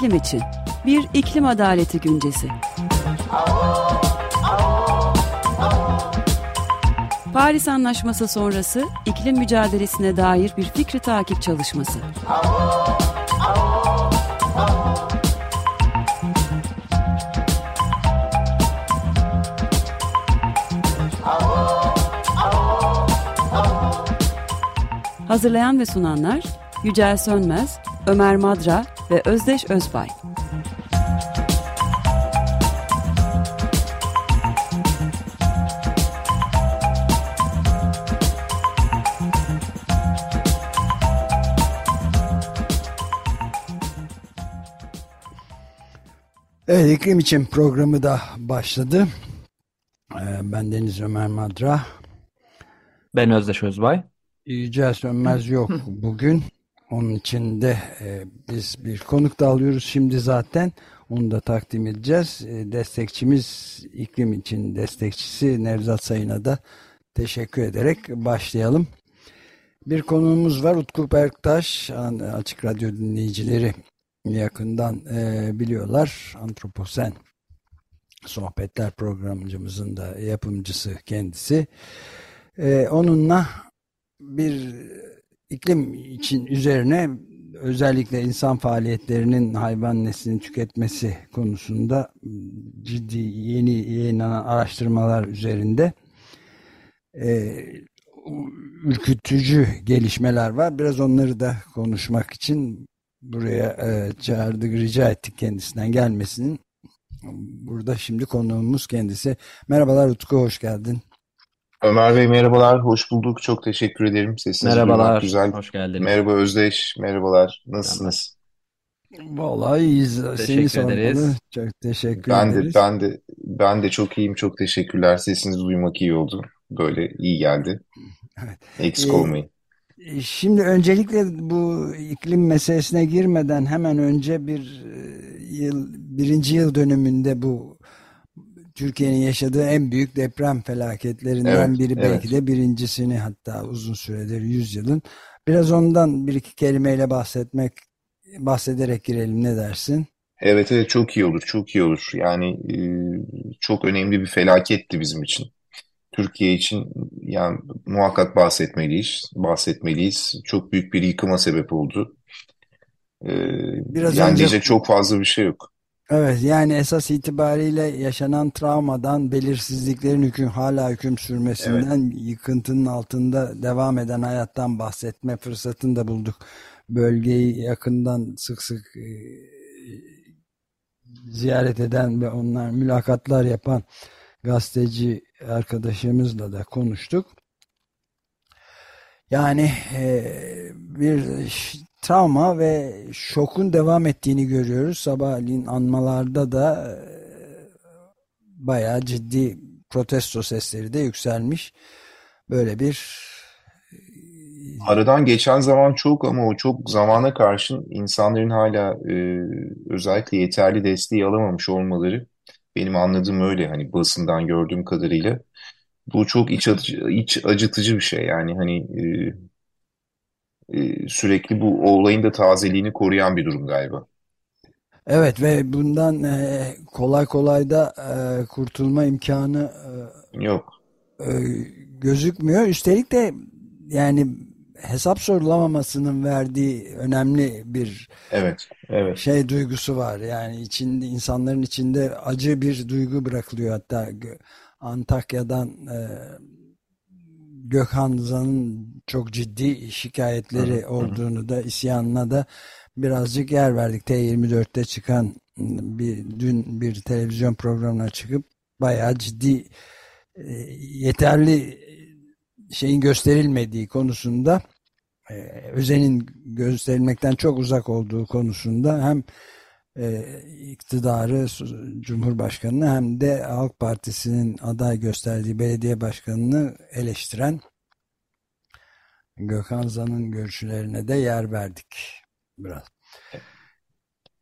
iklim için bir iklim adaleti güncesi. Paris Anlaşması sonrası iklim mücadelesine dair bir fikri takip çalışması. Hazırlayan ve sunanlar Yücel Sönmez, Ömer Madra ve Özdeş Özbay. Evet iklim için programı da başladı. Ee, ben Deniz Ömer Madra. Ben Özdeş Özbay. Yücel Sönmez yok bugün. Onun için de e, biz bir konuk da alıyoruz şimdi zaten. Onu da takdim edeceğiz. E, destekçimiz iklim için destekçisi Nevzat Sayın'a da teşekkür ederek başlayalım. Bir konuğumuz var Utku Berktaş. Açık Radyo dinleyicileri yakından e, biliyorlar. Antroposen Sohbetler programcımızın da yapımcısı kendisi. E, onunla bir iklim için üzerine özellikle insan faaliyetlerinin hayvan neslini tüketmesi konusunda ciddi yeni yayınlanan araştırmalar üzerinde e, ürkütücü gelişmeler var. Biraz onları da konuşmak için buraya e, çağırdık, rica ettik kendisinden gelmesinin. Burada şimdi konuğumuz kendisi. Merhabalar Utku, hoş geldin. Ömer Bey merhabalar, hoş bulduk. Çok teşekkür ederim. Sesinizi merhabalar, güzel. hoş geldiniz. Merhaba Özdeş, merhabalar. Nasılsınız? Vallahi iyiyiz. Teşekkür Seni ederiz. sormalı. Çok teşekkür Ben ederiz. de ben de ben de çok iyiyim. Çok teşekkürler. Sesinizi duymak iyi oldu. Böyle iyi geldi. Evet. Eksik Ee, olmayın. Şimdi öncelikle bu iklim meselesine girmeden hemen önce bir e, yıl, birinci yıl dönümünde bu Türkiye'nin yaşadığı en büyük deprem felaketlerinden Evet, biri belki evet. de birincisini hatta uzun süredir yüzyılın. Biraz ondan bir iki kelimeyle bahsetmek bahsederek girelim ne dersin? Evet evet çok iyi olur. Çok iyi olur. Yani e, çok önemli bir felaketti bizim için. Türkiye için yani muhakkak bahsetmeliyiz. Bahsetmeliyiz. Çok büyük bir yıkıma sebep oldu. E, Biraz yani önce- diyecek çok fazla bir şey yok. Evet yani esas itibariyle yaşanan travmadan belirsizliklerin hüküm hala hüküm sürmesinden yıkıntının altında devam eden hayattan bahsetme fırsatını da bulduk. Bölgeyi yakından sık sık e, ziyaret eden ve onlar mülakatlar yapan gazeteci arkadaşımızla da konuştuk. Yani e, bir travma ve şokun devam ettiğini görüyoruz. Sabahleyin anmalarda da e, bayağı ciddi protesto sesleri de yükselmiş. Böyle bir Aradan geçen zaman çok ama o çok zamana karşın insanların hala e, özellikle yeterli desteği alamamış olmaları benim anladığım öyle hani basından gördüğüm kadarıyla. Bu çok iç acıtıcı, iç acıtıcı bir şey yani hani e, e, sürekli bu olayın da tazeliğini koruyan bir durum galiba. evet ve bundan e, kolay kolay da e, kurtulma imkanı e, Yok. e, gözükmüyor. Üstelik de yani hesap sorulamamasının verdiği önemli bir Evet. Evet. şey duygusu var. Yani içinde insanların içinde acı bir duygu bırakılıyor. Hatta Antakya'dan e, Gökhan Zan'ın çok ciddi şikayetleri olduğunu da isyanına da birazcık yer verdik. T24'te çıkan bir dün bir televizyon programına çıkıp bayağı ciddi e, yeterli şeyin gösterilmediği konusunda e, özenin gösterilmekten çok uzak olduğu konusunda hem iktidarı su- Cumhurbaşkanı'nı hem de Halk Partisi'nin aday gösterdiği belediye başkanını eleştiren Gökhan Zan'ın görüşlerine de yer verdik biraz.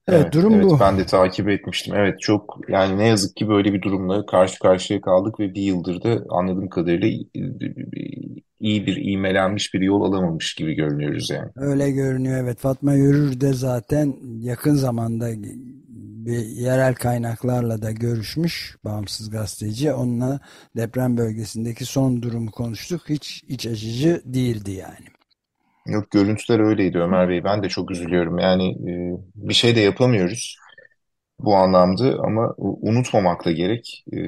Evet, Evet, durum evet bu. ben de takip etmiştim. Evet çok yani ne yazık ki böyle bir durumla karşı karşıya kaldık ve bir yıldır da anladığım kadarıyla iyi bir imelenmiş bir yol alamamış gibi görünüyoruz yani. Öyle görünüyor evet. Fatma Yürür de zaten yakın zamanda bir yerel kaynaklarla da görüşmüş bağımsız gazeteci. Onunla deprem bölgesindeki son durumu konuştuk. Hiç iç açıcı değildi yani. Yok görüntüler öyleydi Ömer Bey. Ben de çok üzülüyorum. Yani e, bir şey de yapamıyoruz bu anlamda ama unutmamak da gerek. E,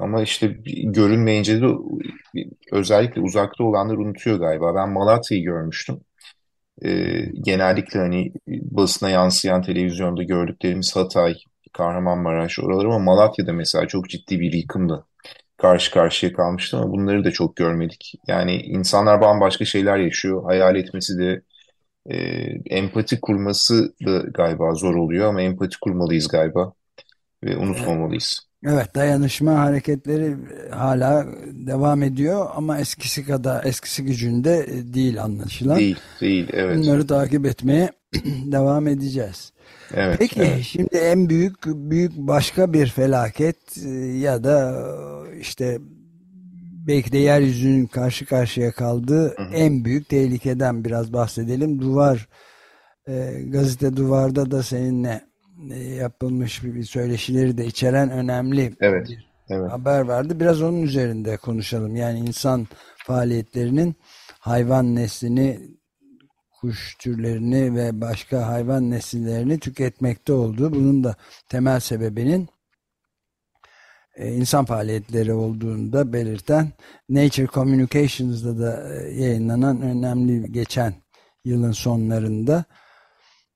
ama işte görünmeyince de özellikle uzakta olanlar unutuyor galiba. Ben Malatya'yı görmüştüm. E, genellikle hani basına yansıyan televizyonda gördüklerimiz Hatay, Kahramanmaraş oralar ama Malatya'da mesela çok ciddi bir yıkımla karşı karşıya kalmıştı ama bunları da çok görmedik. Yani insanlar bambaşka şeyler yaşıyor. Hayal etmesi de e, empati kurması da galiba zor oluyor ama empati kurmalıyız galiba ve unutmamalıyız. Evet dayanışma hareketleri hala devam ediyor ama eskisi kadar eskisi gücünde değil anlaşılan. Değil, değil evet. Bunları takip etmeye devam edeceğiz. Evet, Peki evet. şimdi en büyük büyük başka bir felaket e, ya da işte belki de yeryüzünün karşı karşıya kaldığı hı hı. en büyük tehlikeden biraz bahsedelim. Duvar e, gazete duvarda da seninle e, yapılmış bir, söyleşileri de içeren önemli evet, bir evet. haber vardı. Biraz onun üzerinde konuşalım. Yani insan faaliyetlerinin hayvan neslini kuş türlerini ve başka hayvan nesillerini tüketmekte olduğu bunun da temel sebebinin e, insan faaliyetleri olduğunu da belirten Nature Communications'da da e, yayınlanan önemli geçen yılın sonlarında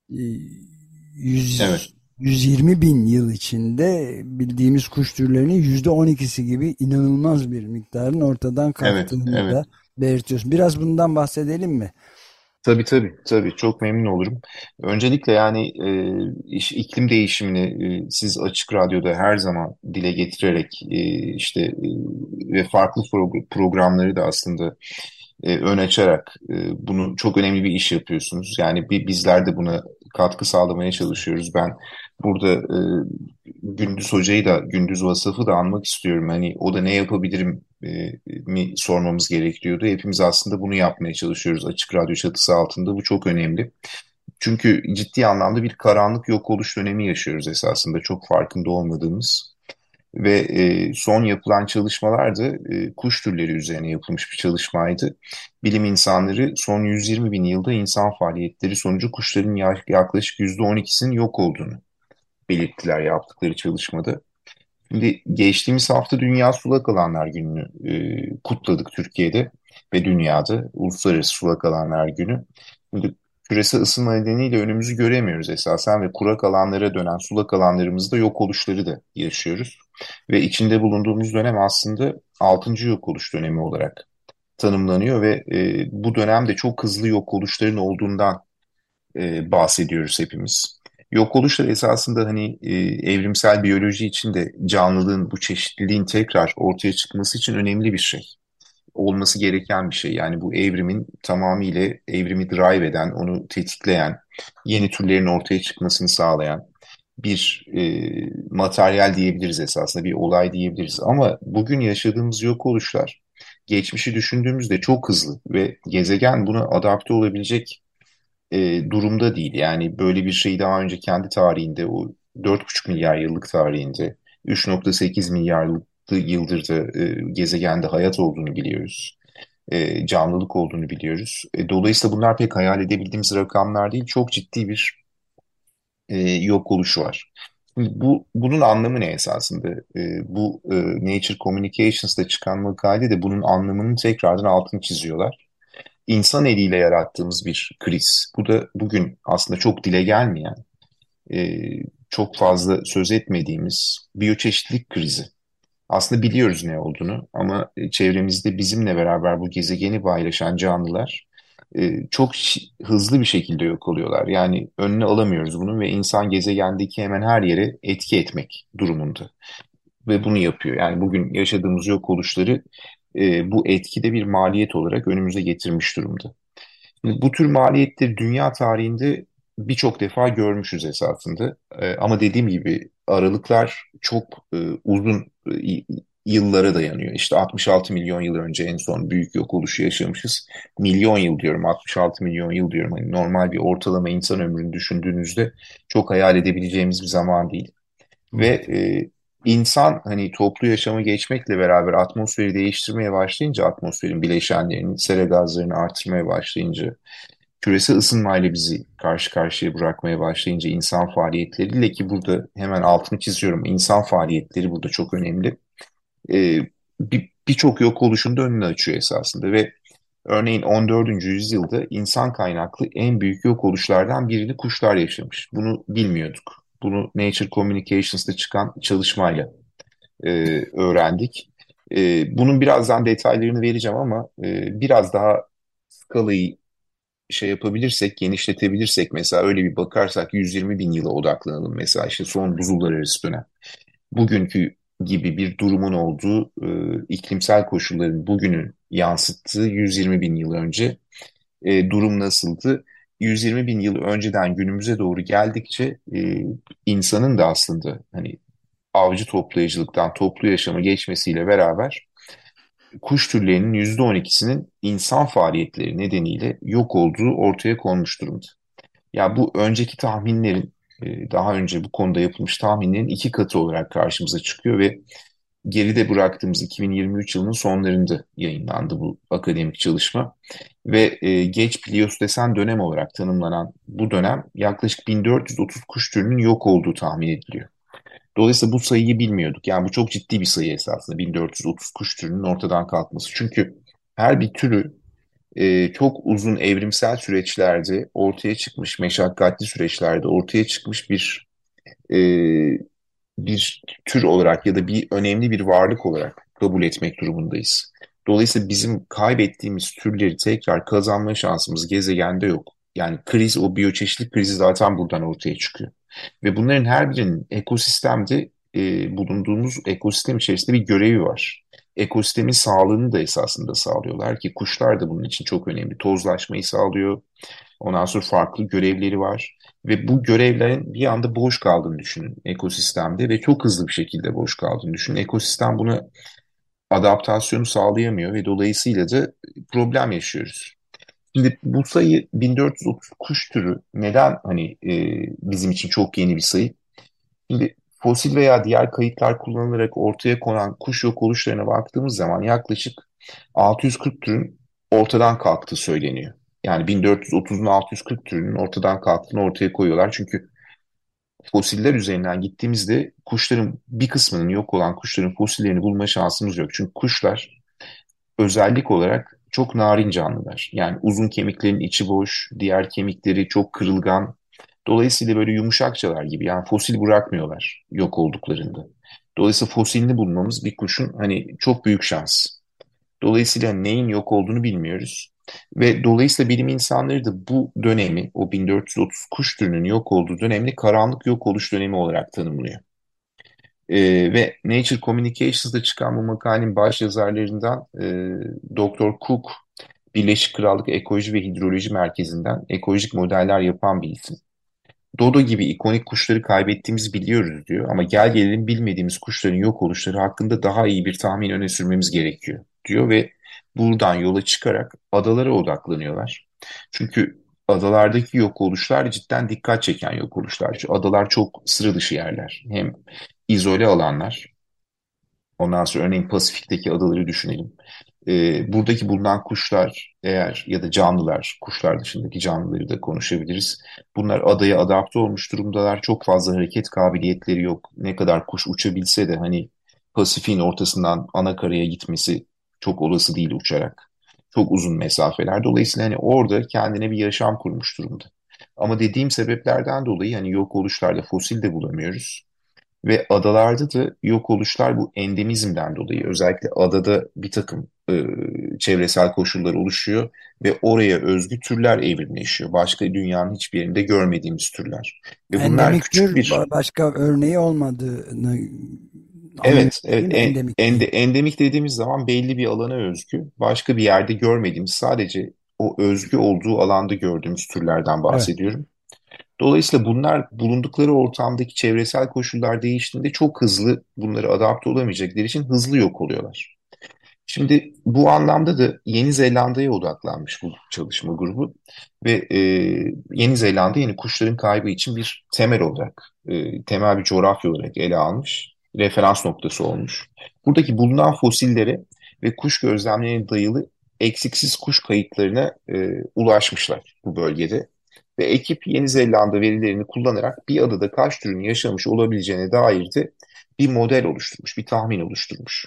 100, e, evet. 120 bin yıl içinde bildiğimiz kuş türlerinin yüzde 12'si gibi inanılmaz bir miktarın ortadan kalktığını evet, evet. da belirtiyorsun. Biraz bundan bahsedelim mi? Tabii tabii tabii çok memnun olurum. Öncelikle yani e, iş, iklim değişimini e, siz Açık Radyo'da her zaman dile getirerek e, işte e, ve farklı pro programları da aslında e, ön açarak e, bunu çok önemli bir iş yapıyorsunuz. Yani bir, bizler de buna katkı sağlamaya çalışıyoruz. Ben burada e, Gündüz Hoca'yı da Gündüz Vasaf'ı da anmak istiyorum. Hani o da ne yapabilirim e, mi sormamız gerekiyordu. Hepimiz aslında bunu yapmaya çalışıyoruz açık radyo çatısı altında. Bu çok önemli. Çünkü ciddi anlamda bir karanlık yok oluş dönemi yaşıyoruz esasında çok farkında olmadığımız. Ve e, son yapılan çalışmalar da e, kuş türleri üzerine yapılmış bir çalışmaydı. Bilim insanları son 120 bin yılda insan faaliyetleri sonucu kuşların yaklaşık %12'sinin yok olduğunu belirttiler yaptıkları çalışmada. Şimdi geçtiğimiz hafta Dünya Sulak Alanlar Günü'nü e, kutladık Türkiye'de ve dünyada Uluslararası Sulak Alanlar Günü. Şimdi küresel ısınma nedeniyle önümüzü göremiyoruz esasen ve kurak alanlara dönen sulak alanlarımızda yok oluşları da yaşıyoruz. Ve içinde bulunduğumuz dönem aslında 6. yok oluş dönemi olarak tanımlanıyor ve e, bu dönemde çok hızlı yok oluşların olduğundan e, bahsediyoruz hepimiz. Yok oluşlar esasında hani e, evrimsel biyoloji için de canlılığın bu çeşitliliğin tekrar ortaya çıkması için önemli bir şey. Olması gereken bir şey. Yani bu evrimin tamamıyla evrimi drive eden, onu tetikleyen, yeni türlerin ortaya çıkmasını sağlayan bir e, materyal diyebiliriz esasında, bir olay diyebiliriz. Ama bugün yaşadığımız yok oluşlar geçmişi düşündüğümüzde çok hızlı ve gezegen buna adapte olabilecek e, durumda değil. Yani böyle bir şey daha önce kendi tarihinde o 4,5 milyar yıllık tarihinde 3,8 milyar yıldır da e, gezegende hayat olduğunu biliyoruz. E, canlılık olduğunu biliyoruz. E, dolayısıyla bunlar pek hayal edebildiğimiz rakamlar değil. Çok ciddi bir e, yok oluşu var. Bu, bunun anlamı ne esasında? E, bu e, Nature Communications'da çıkan makale de bunun anlamının tekrardan altını çiziyorlar insan eliyle yarattığımız bir kriz. Bu da bugün aslında çok dile gelmeyen, e, çok fazla söz etmediğimiz biyoçeşitlilik krizi. Aslında biliyoruz ne olduğunu ama çevremizde bizimle beraber bu gezegeni paylaşan canlılar e, çok hızlı bir şekilde yok oluyorlar. Yani önüne alamıyoruz bunu ve insan gezegendeki hemen her yere etki etmek durumunda. Ve bunu yapıyor. Yani bugün yaşadığımız yok oluşları e, bu etkide bir maliyet olarak önümüze getirmiş durumda. Şimdi bu tür maliyetleri dünya tarihinde birçok defa görmüşüz esasında. E, ama dediğim gibi aralıklar çok e, uzun, e, yıllara dayanıyor. İşte 66 milyon yıl önce en son büyük yok oluşu yaşamışız. Milyon yıl diyorum, 66 milyon yıl diyorum. Hani normal bir ortalama insan ömrünü düşündüğünüzde çok hayal edebileceğimiz bir zaman değil. Ve e, insan hani toplu yaşamı geçmekle beraber atmosferi değiştirmeye başlayınca, atmosferin bileşenlerini, sera gazlarını artırmaya başlayınca, küresel ısınmayla bizi karşı karşıya bırakmaya başlayınca insan faaliyetleriyle ki burada hemen altını çiziyorum, insan faaliyetleri burada çok önemli. E, Birçok bir yok oluşun da önünü açıyor esasında ve Örneğin 14. yüzyılda insan kaynaklı en büyük yok oluşlardan birini kuşlar yaşamış. Bunu bilmiyorduk. Bunu Nature Communications'ta çıkan çalışmayla e, öğrendik. E, bunun birazdan detaylarını vereceğim ama e, biraz daha skalayı şey yapabilirsek, genişletebilirsek mesela öyle bir bakarsak 120 bin yıla odaklanalım mesela işte son buzullar arası dönem. Bugünkü gibi bir durumun olduğu e, iklimsel koşulların bugünün yansıttığı 120 bin yıl önce e, durum nasıldı? 120 bin yıl önceden günümüze doğru geldikçe e, insanın da aslında hani avcı toplayıcılıktan toplu yaşama geçmesiyle beraber kuş türlerinin %12'sinin insan faaliyetleri nedeniyle yok olduğu ortaya konmuş durumda. Ya bu önceki tahminlerin e, daha önce bu konuda yapılmış tahminlerin iki katı olarak karşımıza çıkıyor ve geride bıraktığımız 2023 yılının sonlarında yayınlandı bu akademik çalışma. Ve e, geç Pliostesen dönem olarak tanımlanan bu dönem yaklaşık 1430 kuş türünün yok olduğu tahmin ediliyor. Dolayısıyla bu sayıyı bilmiyorduk. Yani bu çok ciddi bir sayı esasında 1430 kuş türünün ortadan kalkması. Çünkü her bir türü e, çok uzun evrimsel süreçlerde ortaya çıkmış, meşakkatli süreçlerde ortaya çıkmış bir e, bir tür olarak ya da bir önemli bir varlık olarak kabul etmek durumundayız. Dolayısıyla bizim kaybettiğimiz türleri tekrar kazanma şansımız gezegende yok. Yani kriz, o biyoçeşitlik krizi zaten buradan ortaya çıkıyor. Ve bunların her birinin ekosistemde e, bulunduğumuz ekosistem içerisinde bir görevi var. Ekosistemin sağlığını da esasında sağlıyorlar ki kuşlar da bunun için çok önemli. Tozlaşmayı sağlıyor. Ondan sonra farklı görevleri var. Ve bu görevlerin bir anda boş kaldığını düşünün ekosistemde ve çok hızlı bir şekilde boş kaldığını düşünün. Ekosistem buna adaptasyonu sağlayamıyor ve dolayısıyla da problem yaşıyoruz. Şimdi bu sayı 1430 kuş türü neden hani e, bizim için çok yeni bir sayı? Şimdi fosil veya diğer kayıtlar kullanılarak ortaya konan kuş yok oluşlarına baktığımız zaman yaklaşık 640 türün ortadan kalktığı söyleniyor. Yani 1430'un 640 türünün ortadan kalktığını ortaya koyuyorlar. Çünkü fosiller üzerinden gittiğimizde kuşların bir kısmının yok olan kuşların fosillerini bulma şansımız yok. Çünkü kuşlar özellik olarak çok narin canlılar. Yani uzun kemiklerin içi boş, diğer kemikleri çok kırılgan. Dolayısıyla böyle yumuşakçalar gibi yani fosil bırakmıyorlar yok olduklarında. Dolayısıyla fosilini bulmamız bir kuşun hani çok büyük şans. Dolayısıyla neyin yok olduğunu bilmiyoruz. Ve dolayısıyla bilim insanları da bu dönemi, o 1430 kuş türünün yok olduğu dönemini karanlık yok oluş dönemi olarak tanımlıyor. Ee, ve Nature Communications'da çıkan bu makalenin baş yazarlarından e, Dr. Cook, Birleşik Krallık Ekoloji ve Hidroloji Merkezi'nden ekolojik modeller yapan bir isim. Dodo gibi ikonik kuşları kaybettiğimizi biliyoruz diyor ama gel gelelim bilmediğimiz kuşların yok oluşları hakkında daha iyi bir tahmin öne sürmemiz gerekiyor diyor ve buradan yola çıkarak adalara odaklanıyorlar. Çünkü adalardaki yok oluşlar cidden dikkat çeken yok oluşlar. Çünkü adalar çok sıra dışı yerler. Hem izole alanlar. Ondan sonra örneğin Pasifik'teki adaları düşünelim. Ee, buradaki bulunan kuşlar eğer ya da canlılar, kuşlar dışındaki canlıları da konuşabiliriz. Bunlar adaya adapte olmuş durumdalar. Çok fazla hareket kabiliyetleri yok. Ne kadar kuş uçabilse de hani Pasifik'in ortasından ana karaya gitmesi çok olası değil uçarak. Çok uzun mesafeler. Dolayısıyla hani orada kendine bir yaşam kurmuş durumda. Ama dediğim sebeplerden dolayı hani yok oluşlarda fosil de bulamıyoruz. Ve adalarda da yok oluşlar bu endemizmden dolayı özellikle adada bir takım e, çevresel koşullar oluşuyor ve oraya özgü türler evrimleşiyor. Başka dünyanın hiçbir yerinde görmediğimiz türler. Ve bunlar Endemik küçük bir başka örneği olmadığını Evet, evet endemik. Ende, endemik dediğimiz zaman belli bir alana özgü, başka bir yerde görmediğimiz, sadece o özgü olduğu alanda gördüğümüz türlerden bahsediyorum. Evet. Dolayısıyla bunlar bulundukları ortamdaki çevresel koşullar değiştiğinde çok hızlı bunları adapte olamayacakları için hızlı yok oluyorlar. Şimdi bu anlamda da Yeni Zelanda'ya odaklanmış bu çalışma grubu ve e, Yeni Zelanda yeni kuşların kaybı için bir temel olarak, e, temel bir coğrafya olarak ele almış, referans noktası olmuş. Buradaki bulunan fosillere ve kuş gözlemlerine dayalı eksiksiz kuş kayıtlarına e, ulaşmışlar bu bölgede. Ve ekip Yeni Zelanda verilerini kullanarak bir adada kaç türün yaşamış olabileceğine dair de bir model oluşturmuş, bir tahmin oluşturmuş.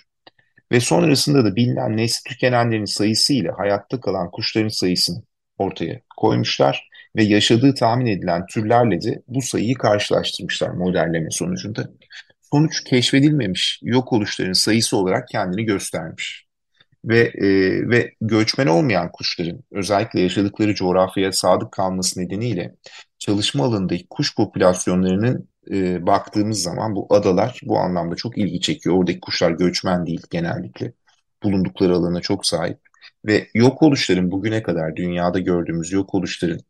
Ve sonrasında da bilinen nesli tükenenlerin sayısı ile hayatta kalan kuşların sayısını ortaya koymuşlar ve yaşadığı tahmin edilen türlerle de bu sayıyı karşılaştırmışlar modelleme sonucunda. Sonuç keşfedilmemiş yok oluşların sayısı olarak kendini göstermiş. Ve, e, ve göçmen olmayan kuşların özellikle yaşadıkları coğrafyaya sadık kalması nedeniyle çalışma alanındaki kuş popülasyonlarının e, baktığımız zaman bu adalar bu anlamda çok ilgi çekiyor. Oradaki kuşlar göçmen değil genellikle. Bulundukları alana çok sahip. Ve yok oluşların bugüne kadar dünyada gördüğümüz yok oluşların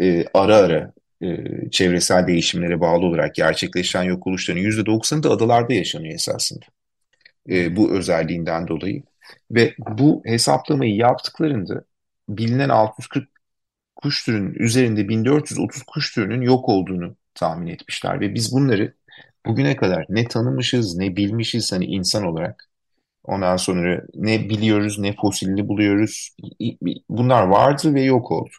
e, ara ara e, çevresel değişimlere bağlı olarak gerçekleşen yok oluşların %90'ı da adalarda yaşanıyor esasında. E, bu özelliğinden dolayı. Ve bu hesaplamayı yaptıklarında bilinen 640 kuş türünün üzerinde 1430 kuş türünün yok olduğunu tahmin etmişler ve biz bunları bugüne kadar ne tanımışız ne bilmişiz hani insan olarak. Ondan sonra ne biliyoruz ne fosilini buluyoruz. Bunlar vardı ve yok oldu.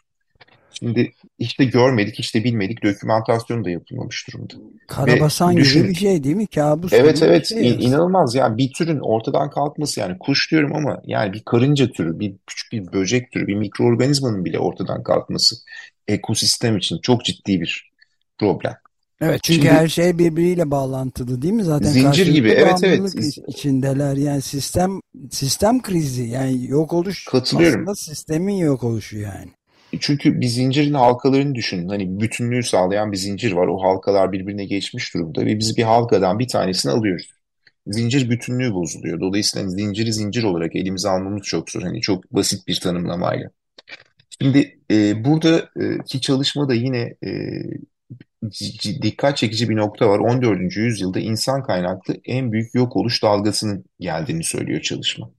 Şimdi işte görmedik, işte bilmedik, dokümantasyon da yapılmamış durumda. Karabasan Ve düşün, gibi bir şey değil mi? Kabus Evet evet şey in, inanılmaz yani bir türün ortadan kalkması yani kuş diyorum ama yani bir karınca türü, bir küçük bir böcek türü, bir mikroorganizmanın bile ortadan kalkması ekosistem için çok ciddi bir problem. Evet çünkü Şimdi, her şey birbiriyle bağlantılı değil mi zaten? Zincir gibi evet evet. içindeler yani sistem sistem krizi yani yok oluş Katılıyorum. aslında sistemin yok oluşu yani. Çünkü bir zincirin halkalarını düşünün. Hani bütünlüğü sağlayan bir zincir var. O halkalar birbirine geçmiş durumda ve biz bir halkadan bir tanesini alıyoruz. Zincir bütünlüğü bozuluyor. Dolayısıyla hani zinciri zincir olarak elimize almamız çok zor. Hani çok basit bir tanımlamayla. Şimdi e, buradaki çalışmada yine e, dikkat çekici bir nokta var. 14. yüzyılda insan kaynaklı en büyük yok oluş dalgasının geldiğini söylüyor çalışma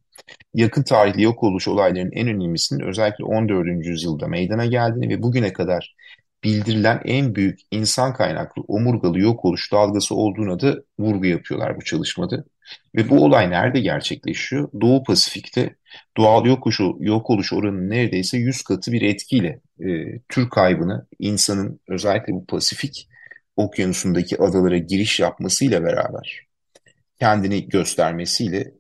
yakın tarihli yok oluş olaylarının en önemlisinin özellikle 14. yüzyılda meydana geldiğini ve bugüne kadar bildirilen en büyük insan kaynaklı omurgalı yok oluş dalgası olduğuna da vurgu yapıyorlar bu çalışmada. Ve bu olay nerede gerçekleşiyor? Doğu Pasifik'te doğal yok oluş, yok oluş oranının neredeyse 100 katı bir etkiyle e, tür kaybını insanın özellikle bu Pasifik okyanusundaki adalara giriş yapmasıyla beraber kendini göstermesiyle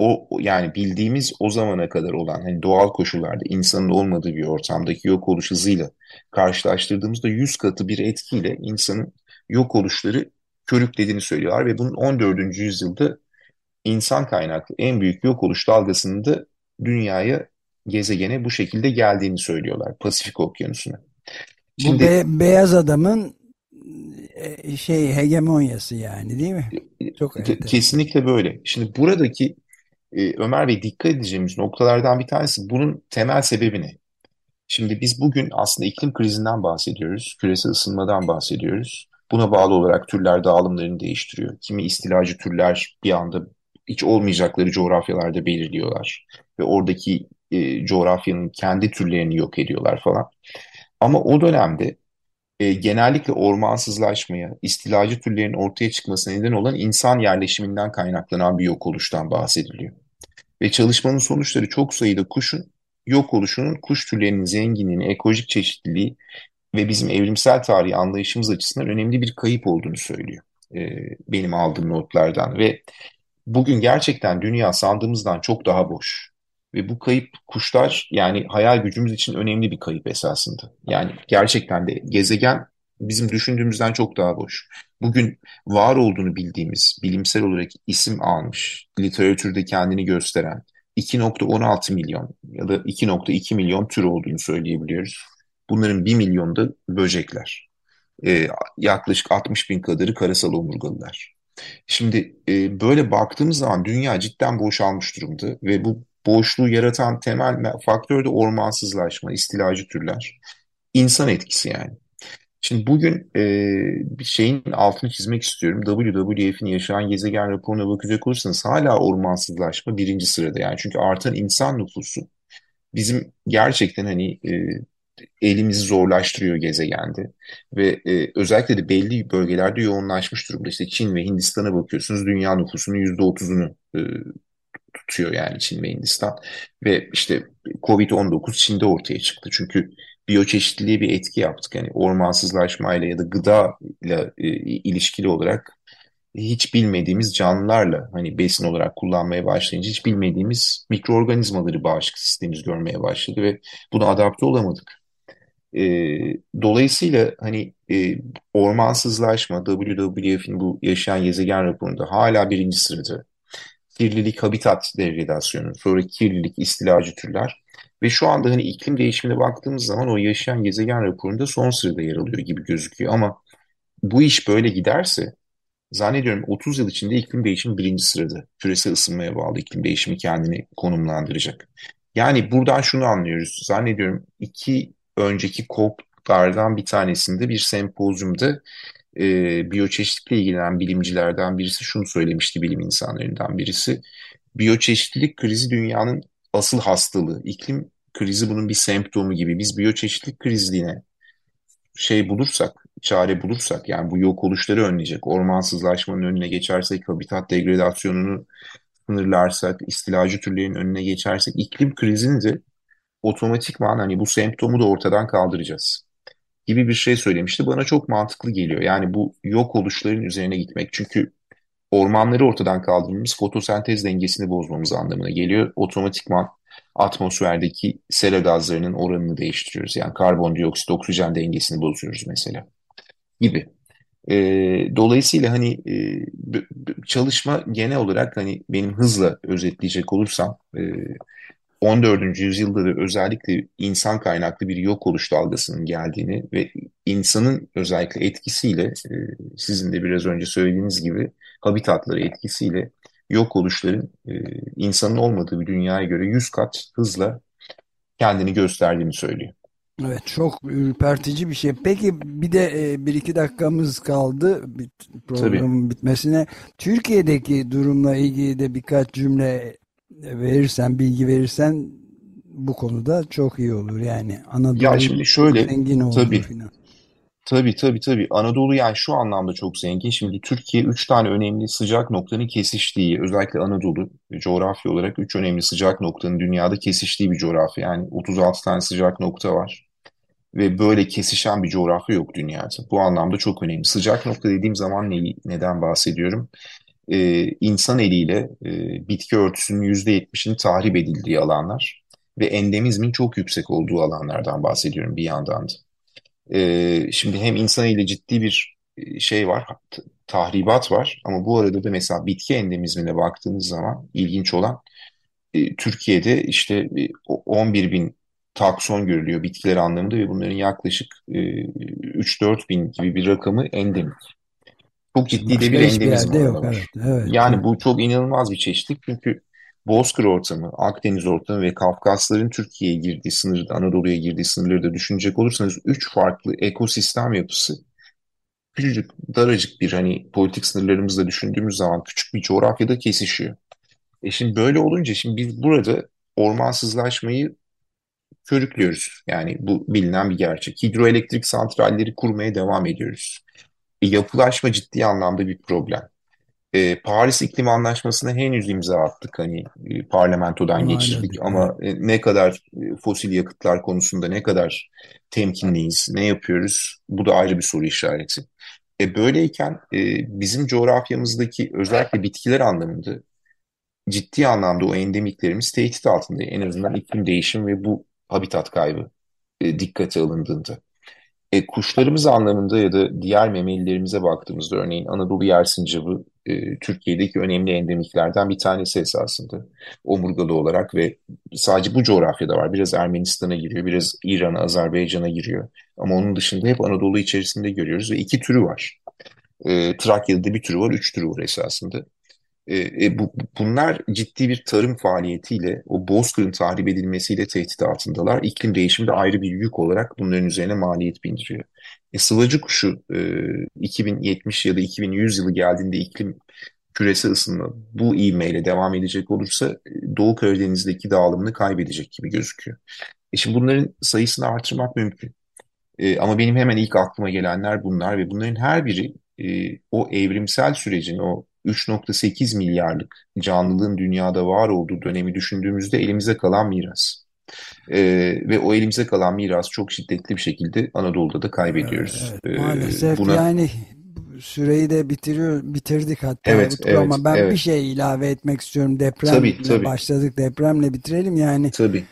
o yani bildiğimiz o zamana kadar olan hani doğal koşullarda insanın olmadığı bir ortamdaki yok oluş hızıyla karşılaştırdığımızda 100 katı bir etkiyle insanın yok oluşları körüklediğini söylüyorlar ve bunun 14. yüzyılda insan kaynaklı en büyük yok oluş dalgasının da dünyaya gezegene bu şekilde geldiğini söylüyorlar Pasifik Okyanusu'na. Şimdi, bu be beyaz adamın e, şey hegemonyası yani değil mi? Çok kesinlikle böyle. Şimdi buradaki e, Ömer Bey dikkat edeceğimiz noktalardan bir tanesi bunun temel sebebi ne? Şimdi biz bugün aslında iklim krizinden bahsediyoruz, küresel ısınmadan bahsediyoruz. Buna bağlı olarak türler dağılımlarını değiştiriyor. Kimi istilacı türler bir anda hiç olmayacakları coğrafyalarda belirliyorlar. Ve oradaki e, coğrafyanın kendi türlerini yok ediyorlar falan. Ama o dönemde e, genellikle ormansızlaşmaya, istilacı türlerin ortaya çıkmasına neden olan insan yerleşiminden kaynaklanan bir yok oluştan bahsediliyor. Ve çalışmanın sonuçları çok sayıda kuşun yok oluşunun kuş türlerinin zenginliğini, ekolojik çeşitliliği ve bizim evrimsel tarihi anlayışımız açısından önemli bir kayıp olduğunu söylüyor. E, benim aldığım notlardan ve bugün gerçekten dünya sandığımızdan çok daha boş. Ve bu kayıp kuşlar yani hayal gücümüz için önemli bir kayıp esasında. Yani gerçekten de gezegen bizim düşündüğümüzden çok daha boş. Bugün var olduğunu bildiğimiz, bilimsel olarak isim almış, literatürde kendini gösteren 2.16 milyon ya da 2.2 milyon tür olduğunu söyleyebiliyoruz. Bunların 1 milyonu da böcekler. Ee, yaklaşık 60 bin kadarı karasal omurgalılar. Şimdi e, böyle baktığımız zaman dünya cidden boşalmış durumda ve bu boşluğu yaratan temel faktör de ormansızlaşma, istilacı türler. İnsan etkisi yani. Şimdi bugün e, bir şeyin altını çizmek istiyorum. WWF'in yaşayan gezegen raporuna bakacak olursanız hala ormansızlaşma birinci sırada. Yani çünkü artan insan nüfusu bizim gerçekten hani e, elimizi zorlaştırıyor gezegende. Ve e, özellikle de belli bölgelerde yoğunlaşmış durumda. İşte Çin ve Hindistan'a bakıyorsunuz dünya nüfusunun %30'unu e, tutuyor yani Çin ve Hindistan. Ve işte Covid-19 Çin'de ortaya çıktı. Çünkü biyoçeşitliliğe bir etki yaptık. Yani ormansızlaşmayla ya da gıda ile ilişkili olarak hiç bilmediğimiz canlılarla hani besin olarak kullanmaya başlayınca hiç bilmediğimiz mikroorganizmaları bağışıklık sistemimiz görmeye başladı ve buna adapte olamadık. E, dolayısıyla hani e, ormansızlaşma WWF'in bu yaşayan gezegen raporunda hala birinci sırada. Kirlilik, habitat degradasyonu, sonra kirlilik, istilacı türler ve şu anda hani iklim değişimine baktığımız zaman o yaşayan gezegen raporunda son sırada yer alıyor gibi gözüküyor ama bu iş böyle giderse zannediyorum 30 yıl içinde iklim değişimi birinci sırada. Küresel ısınmaya bağlı iklim değişimi kendini konumlandıracak. Yani buradan şunu anlıyoruz. Zannediyorum iki önceki COP'lardan bir tanesinde bir sempozyumda e, biyoçeşitlikle ilgilenen bilimcilerden birisi şunu söylemişti bilim insanlarından birisi. Biyoçeşitlilik krizi dünyanın asıl hastalığı. İklim krizi bunun bir semptomu gibi. Biz biyoçeşitlilik krizine şey bulursak, çare bulursak yani bu yok oluşları önleyecek, ormansızlaşmanın önüne geçersek, habitat degradasyonunu sınırlarsak, istilacı türlerin önüne geçersek iklim krizini de otomatikman hani bu semptomu da ortadan kaldıracağız gibi bir şey söylemişti. Bana çok mantıklı geliyor. Yani bu yok oluşların üzerine gitmek. Çünkü ormanları ortadan kaldırmamız fotosentez dengesini bozmamız anlamına geliyor. Otomatikman atmosferdeki sera gazlarının oranını değiştiriyoruz. Yani karbondioksit, oksijen dengesini bozuyoruz mesela gibi. E, dolayısıyla hani e, çalışma genel olarak hani benim hızla özetleyecek olursam e, 14. yüzyılda da özellikle insan kaynaklı bir yok oluş dalgasının geldiğini ve insanın özellikle etkisiyle e, sizin de biraz önce söylediğiniz gibi habitatları etkisiyle yok oluşların e, insanın olmadığı bir dünyaya göre 100 kat hızla kendini gösterdiğini söylüyor. Evet çok ürpertici bir şey. Peki bir de e, bir iki dakikamız kaldı programın Tabii. bitmesine. Türkiye'deki durumla ilgili de birkaç cümle verirsen, bilgi verirsen bu konuda çok iyi olur. Yani Anadolu ya şimdi şöyle, zengin olur tabii, falan. Tabii tabii tabii. Anadolu yani şu anlamda çok zengin. Şimdi Türkiye üç tane önemli sıcak noktanın kesiştiği, özellikle Anadolu coğrafya olarak üç önemli sıcak noktanın dünyada kesiştiği bir coğrafya. Yani 36 tane sıcak nokta var. Ve böyle kesişen bir coğrafya yok dünyada. Bu anlamda çok önemli. Sıcak nokta dediğim zaman neyi, neden bahsediyorum? Ee, insan eliyle e, bitki örtüsünün %70'inin tahrip edildiği alanlar ve endemizmin çok yüksek olduğu alanlardan bahsediyorum bir yandan da. Ee, şimdi hem insan ile ciddi bir e, şey var, tahribat var ama bu arada da mesela bitki endemizmine baktığınız zaman ilginç olan e, Türkiye'de işte 11 e, bin takson görülüyor bitkiler anlamında ve bunların yaklaşık e, 3-4 bin gibi bir rakamı endemik. Çok ciddi Başka de bir endemizm yok. Evet, evet, yani evet. bu çok inanılmaz bir çeşitlik çünkü Bozkır ortamı, Akdeniz ortamı ve Kafkasların Türkiye'ye girdiği sınırda, Anadolu'ya girdiği sınırları da düşünecek olursanız üç farklı ekosistem yapısı küçücük, daracık bir hani politik sınırlarımızla düşündüğümüz zaman küçük bir coğrafyada kesişiyor. E şimdi böyle olunca şimdi biz burada ormansızlaşmayı körüklüyoruz. Yani bu bilinen bir gerçek. Hidroelektrik santralleri kurmaya devam ediyoruz. E, yapılaşma ciddi anlamda bir problem. E, Paris İklim Anlaşması'na henüz imza attık hani e, parlamentodan Aynen. geçirdik ama e, ne kadar e, fosil yakıtlar konusunda ne kadar temkinliyiz, ne yapıyoruz bu da ayrı bir soru işareti. E, böyleyken e, bizim coğrafyamızdaki özellikle bitkiler anlamında ciddi anlamda o endemiklerimiz tehdit altında en azından iklim değişim ve bu habitat kaybı e, dikkate alındığında. E, kuşlarımız anlamında ya da diğer memelilerimize baktığımızda örneğin Anadolu yersincabı e, Türkiye'deki önemli endemiklerden bir tanesi esasında. Omurgalı olarak ve sadece bu coğrafyada var. Biraz Ermenistan'a giriyor, biraz İran'a, Azerbaycan'a giriyor. Ama onun dışında hep Anadolu içerisinde görüyoruz ve iki türü var. E, Trakya'da bir türü var, üç türü var esasında. E, e, bu, bunlar ciddi bir tarım faaliyetiyle, o bozkırın tahrip edilmesiyle tehdit altındalar. İklim değişimi de ayrı bir yük olarak bunların üzerine maliyet bindiriyor. E, sıvacı kuşu e, 2070 ya da 2100 yılı geldiğinde iklim küresel ısınma bu ivmeyle devam edecek olursa e, Doğu Karadeniz'deki dağılımını kaybedecek gibi gözüküyor. E şimdi bunların sayısını artırmak mümkün. E, ama benim hemen ilk aklıma gelenler bunlar ve bunların her biri e, o evrimsel sürecin, o 3.8 milyarlık canlılığın dünyada var olduğu dönemi düşündüğümüzde elimize kalan miras. E, ve o elimize kalan miras çok şiddetli bir şekilde Anadolu'da da kaybediyoruz. Evet, maalesef Buna... yani süreyi de bitiriyor bitirdik hatta evet, evet, ama ben evet. bir şey ilave etmek istiyorum depremle tabii, tabii. başladık depremle bitirelim yani tabii.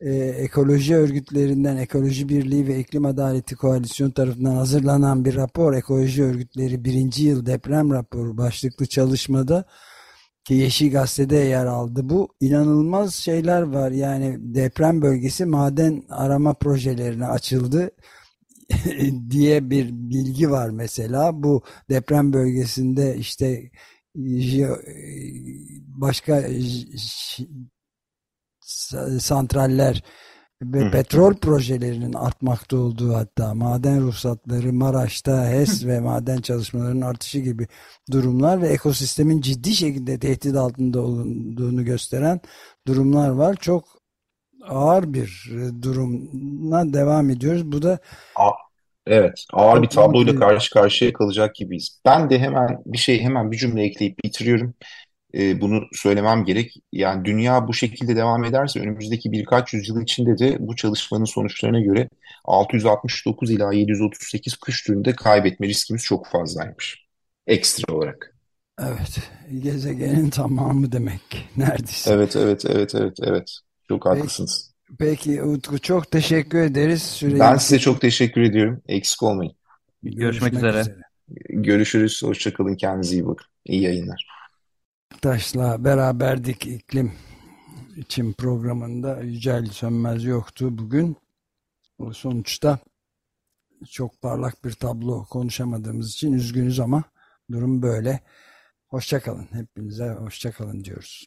E, ekoloji örgütlerinden Ekoloji Birliği ve İklim Adaleti Koalisyon tarafından hazırlanan bir rapor ekoloji örgütleri birinci yıl deprem raporu başlıklı çalışmada ki Yeşil Gazete'de yer aldı. Bu inanılmaz şeyler var. Yani deprem bölgesi maden arama projelerine açıldı diye bir bilgi var mesela. Bu deprem bölgesinde işte başka santraller ve Hı. petrol projelerinin artmakta olduğu hatta maden ruhsatları Maraş'ta HES ve maden çalışmalarının artışı gibi durumlar ve ekosistemin ciddi şekilde tehdit altında olduğunu gösteren durumlar var. Çok ağır bir durumla devam ediyoruz. Bu da Evet, ağır bir tabloyla karşı karşıya kalacak gibiyiz. Ben de hemen bir şey hemen bir cümle ekleyip bitiriyorum e, bunu söylemem gerek. Yani dünya bu şekilde devam ederse önümüzdeki birkaç yüzyıl içinde de bu çalışmanın sonuçlarına göre 669 ila 738 kuş türünde kaybetme riskimiz çok fazlaymış. Ekstra olarak. Evet. Gezegenin tamamı demek. Neredeyse. Evet, evet, evet, evet, evet. Çok haklısınız. Peki Utku çok teşekkür ederiz. Süreyi ben size çok teşekkür ediyorum. Eksik olmayın. Görüşmek, Görüşmek üzere. üzere. Görüşürüz. Hoşçakalın. Kendinize iyi bakın. İyi yayınlar. Taş'la beraberdik iklim için programında Yücel Sönmez yoktu bugün. O sonuçta çok parlak bir tablo konuşamadığımız için üzgünüz ama durum böyle. Hoşçakalın. Hepinize hoşçakalın diyoruz.